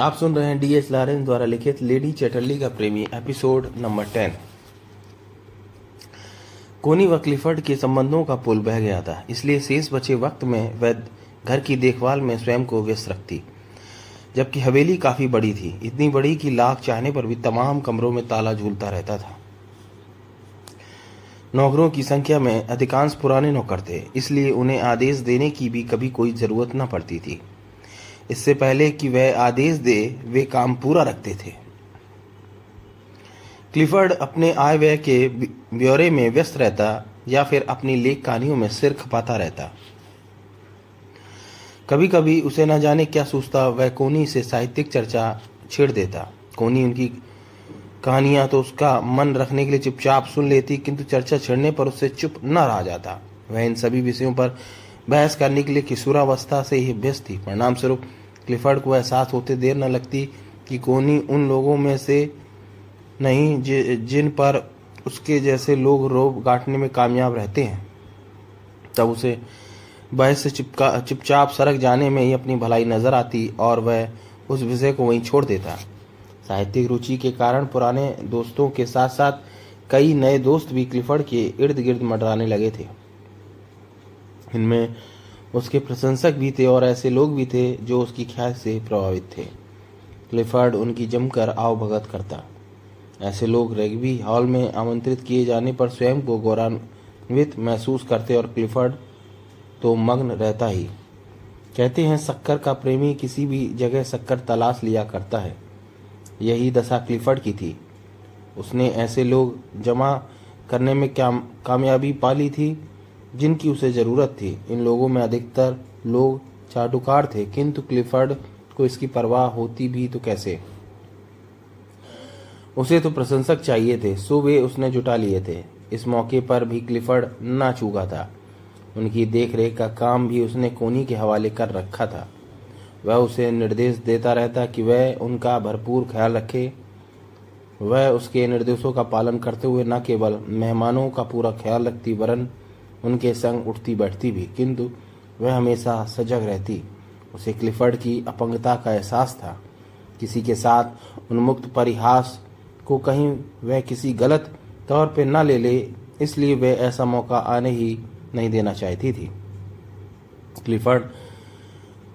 आप सुन रहे हैं डी एच लॉरेंस द्वारा लिखित लेडी चैटर्ली का प्रेमी एपिसोड नंबर टेन। कोनी व क्लिफर्ड के संबंधों का पुल बह गया था, इसलिए शेष बचे वक्त में वह घर की देखभाल में स्वयं को व्यस्त रखती। जबकि हवेली काफ़ी बड़ी थी, इतनी बड़ी कि लाख चाहने पर भी तमाम कमरों में ताला झूलता रहता था। नौकरों की संख्या में अधिकांश पुराने नौकर थे, इसलिए उन्हें आदेश देने की भी कभी कोई ज़रूरत न पड़ती थी। इससे पहले कि वह आदेश दे, वे काम पूरा रखते थे। क्लिफर्ड अपने आय व्यय के ब्यौरे में व्यस्त रहता या फिर अपनी लेख कहानियों में सिर खपाता रहता। कभी कभी उसे न जाने क्या सोचता, वह कोनी से साहित्यिक चर्चा छेड़ देता। कोनी उनकी कहानियाँ तो उसका मन रखने के लिए चुपचाप सुन लेती, किंतु चर्चा छेड़ने पर उससे चुप न रह जाता। वह इन सभी विषयों पर बहस करने के लिए किशोरावस्था से ही व्यस्त थी। परिणाम स्वरूप क्लिफर्ड को एहसास होते देर न लगती कि कोनी उन लोगों में से नहीं जिन पर उसके जैसे लोग रोब गांठने में कामयाब रहते हैं। तब उसे बहस से चिपका, चुपचाप सड़क जाने में ही अपनी भलाई नज़र आती और वह उस विषय को वहीं छोड़ देता। साहित्यिक रुचि के कारण पुराने दोस्तों के साथ साथ कई नए दोस्त भी क्लिफर्ड के इर्द गिर्द मंडराने लगे थे। इनमें उसके प्रशंसक भी थे और ऐसे लोग भी थे जो उसकी ख्याल से प्रभावित थे। क्लिफर्ड उनकी जमकर आवभगत करता। ऐसे लोग रेगबी हॉल में आमंत्रित किए जाने पर स्वयं को गौरवान्वित महसूस करते और क्लिफर्ड तो मग्न रहता ही। कहते हैं शक्कर का प्रेमी किसी भी जगह शक्कर तलाश लिया करता है। यही दशा क्लिफर्ड की थी। उसने ऐसे लोग जमा करने में कामयाबी पाली थी? जिनकी उसे ज़रूरत थी। इन लोगों में अधिकतर लोग चाटुकार थे, किंतु क्लिफर्ड को इसकी परवाह होती भी तो कैसे? उसे तो प्रशंसक चाहिए थे, सो वे उसने जुटा लिए थे। इस मौके पर भी क्लिफर्ड ना चूका था। उनकी देखरेख का काम भी उसने कोनी के हवाले कर रखा था। वह उसे निर्देश देता रहता कि वह उनका भरपूर ख्याल रखे। वह उसके निर्देशों का पालन करते हुए न केवल मेहमानों का पूरा ख्याल रखती, वरन उनके संग उठती बैठती भी, किंतु वह हमेशा सजग रहती। उसे क्लिफर्ड की अपंगता का एहसास था। किसी के साथ उन्मुक्त परिहास को कहीं वह किसी गलत तौर पर न ले ले, इसलिए वह ऐसा मौका आने ही नहीं देना चाहती थी। क्लिफर्ड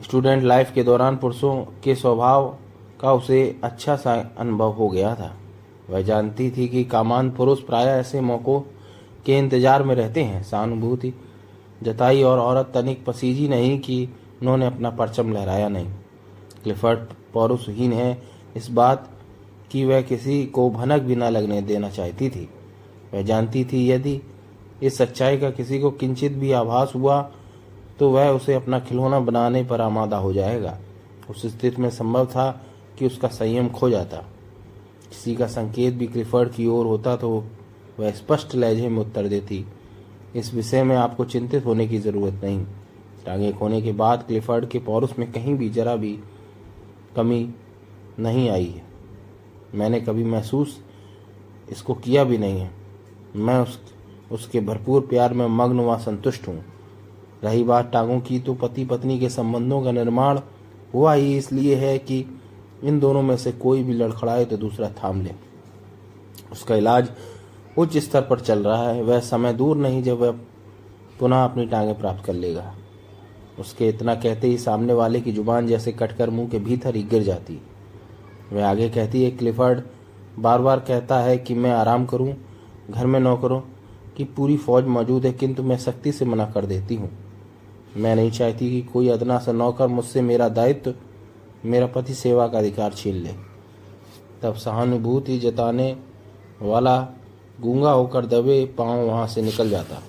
स्टूडेंट लाइफ के दौरान पुरुषों के स्वभाव का उसे अच्छा सा अनुभव हो गया था। वह जानती थी कि कामान पुरुष प्राय ऐसे मौकों के इंतज़ार में रहते हैं, सहानुभूति जताई और औरत तनिक पसीजी नहीं कि उन्होंने अपना परचम लहराया नहीं। क्लिफर्ड पौरुषहीन है, इस बात की वह किसी को भनक भी न लगने देना चाहती थी। वह जानती थी, यदि इस सच्चाई का किसी को किंचित भी आभास हुआ तो वह उसे अपना खिलौना बनाने पर आमादा हो जाएगा। उस स्थिति में संभव था कि उसका संयम खो जाता। किसी का संकेत भी क्लिफर्ड की ओर होता तो वह स्पष्ट लहजे में उत्तर देती, इस विषय में आपको चिंतित होने की ज़रूरत नहीं। टांगे खोने के बाद क्लिफर्ड के पौरुष में कहीं भी जरा भी कमी नहीं आई है। मैंने कभी महसूस इसको किया भी नहीं है। मैं उस, उसके भरपूर प्यार में मग्न व संतुष्ट हूँ। रही बात टांगों की तो पति पत्नी के संबंधों का निर्माण हुआ ही इसलिए है कि इन दोनों में से कोई भी लड़खड़ाए तो दूसरा थाम ले। उसका इलाज उच्च स्तर पर चल रहा है। वह समय दूर नहीं, जब वह पुनः अपनी टांगे प्राप्त कर लेगा। उसके इतना कहते ही सामने वाले की ज़ुबान जैसे कटकर मुँह के भीतर ही गिर जाती। वह आगे कहती है, क्लिफर्ड बार बार कहता है कि मैं आराम करूँ, घर में नौकरों की पूरी फौज मौजूद है, किंतु मैं सख्ती से मना कर देती हूँ। मैं नहीं चाहती कि कोई अदना सा नौकर मुझसे मेरा दायित्व, मेरा पति सेवा का अधिकार छीन ले। तब सहानुभूति जताने वाला गूँगा होकर दबे पाँव वहाँ से निकल जाता।